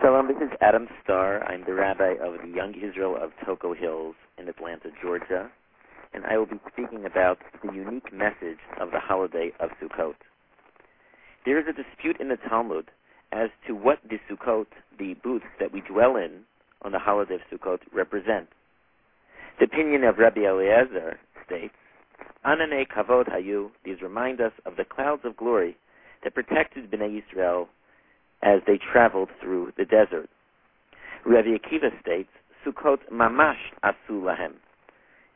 Shalom, this is Adam Starr. I'm the rabbi of the Young Israel of Toco Hills in Atlanta, Georgia, and I will be speaking about the unique message of the holiday of Sukkot. There is a dispute in the Talmud as to what the Sukkot, the booths that we dwell in on the holiday of Sukkot, represent. The opinion of Rabbi Eliezer states, Ananei Kavod Hayu, these remind us of the clouds of glory that protected Bnei Yisrael as they traveled through the desert. Rabbi Akiva states, Sukkot mamash asu lahem.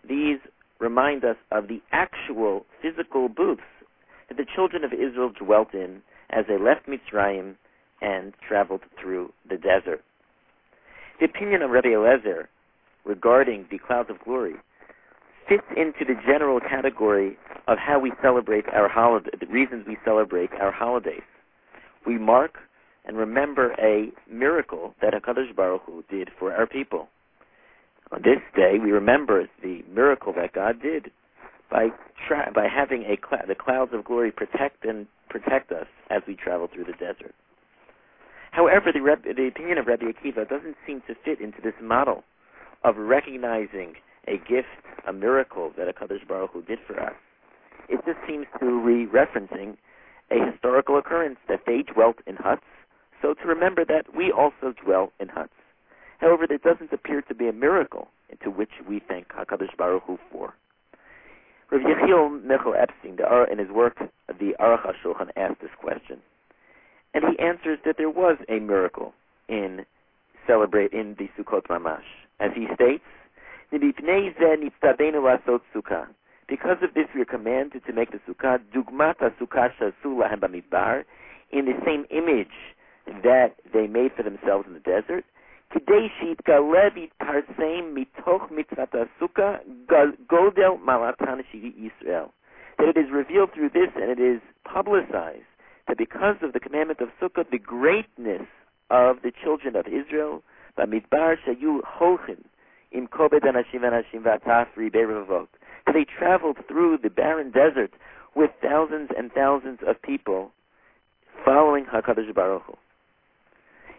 These remind us of the actual physical booths that the children of Israel dwelt in as they left Mitzrayim and traveled through the desert. The opinion of Rabbi Eliezer regarding the clouds of glory fits into the general category of how we celebrate our holiday, the reasons we celebrate our holidays. We mark and remember a miracle that HaKadosh Baruch Hu did for our people. On this day, we remember the miracle that God did by tra- by having a cl- the clouds of glory protect and protect us as we travel through the desert. However, the, the opinion of Rabbi Akiva doesn't seem to fit into this model of recognizing a gift, a miracle that HaKadosh Baruch Hu did for us. It just seems to be referencing a historical occurrence that they dwelt in huts so to remember that we also dwell in huts. However, there doesn't appear to be a miracle into which we thank HaKadosh Baruch Hu for. Rav Yechiel Michal Epstein, the, in his work, the Aruch HaShulchan, asked this question. And he answers that there was a miracle in celebrate in the Sukkot Mamash. As he states, because of this, we are commanded to make the sukkah dugmata sukkah shasu lahem bamidbar in the same image that they made for themselves in the desert. That it is revealed through this and it is publicized that because of the commandment of Sukkah, the greatness of the children of Israel, that they traveled through the barren desert with thousands and thousands of people following HaKadosh Baruch Hu.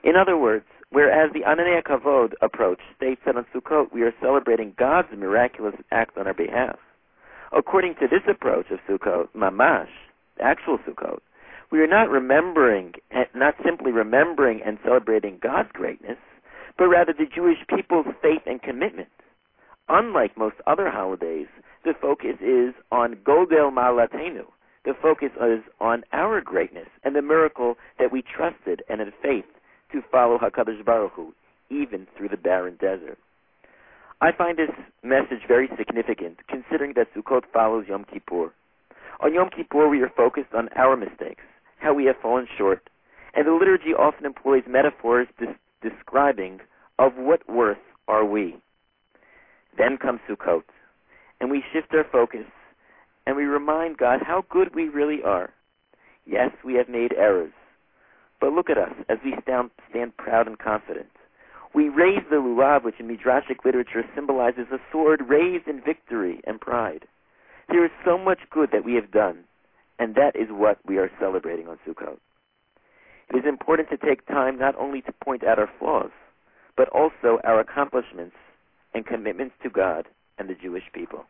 In other words, whereas the Ananei Kavod approach states that on Sukkot we are celebrating God's miraculous act on our behalf, according to this approach of Sukkot, Mamash, actual Sukkot, we are not remembering, not simply remembering and celebrating God's greatness, but rather the Jewish people's faith and commitment. Unlike most other holidays, the focus is on Godel Malatenu. The focus is on our greatness and the miracle that we trusted and had faith to follow Hakadosh Baruch Hu, even through the barren desert. I find this message very significant, considering that Sukkot follows Yom Kippur. On Yom Kippur, we are focused on our mistakes, how we have fallen short, and the liturgy often employs metaphors des- describing of what worth are we. Then comes Sukkot, and we shift our focus, and we remind God how good we really are. Yes, we have made errors, but look at us as we stand, stand proud and confident. We raise the lulav, which in midrashic literature symbolizes a sword raised in victory and pride. There is so much good that we have done, and that is what we are celebrating on Sukkot. It is important to take time not only to point out our flaws, but also our accomplishments and commitments to God and the Jewish people.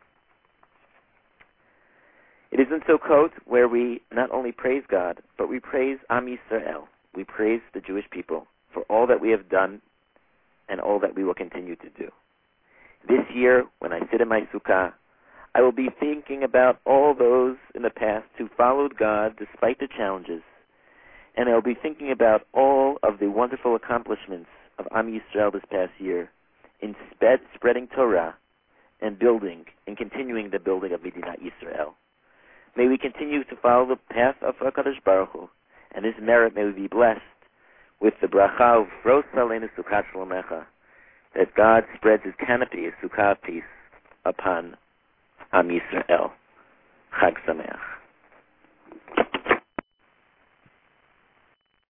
It is in Sukkot where we not only praise God, but we praise Am Yisrael, we praise the Jewish people for all that we have done and all that we will continue to do. This year, when I sit in my sukkah, I will be thinking about all those in the past who followed God despite the challenges, and I will be thinking about all of the wonderful accomplishments of Am Yisrael this past year in spread, spreading Torah and building and continuing the building of Medina Yisrael. May we continue to follow the path of HaKadosh Baruch Hu and this merit may we be blessed with the bracha of Ros Salenu Sukkot Shlomecha, that God spreads his canopy, his sukkah peace, upon Am Yisrael. Chag Sameach.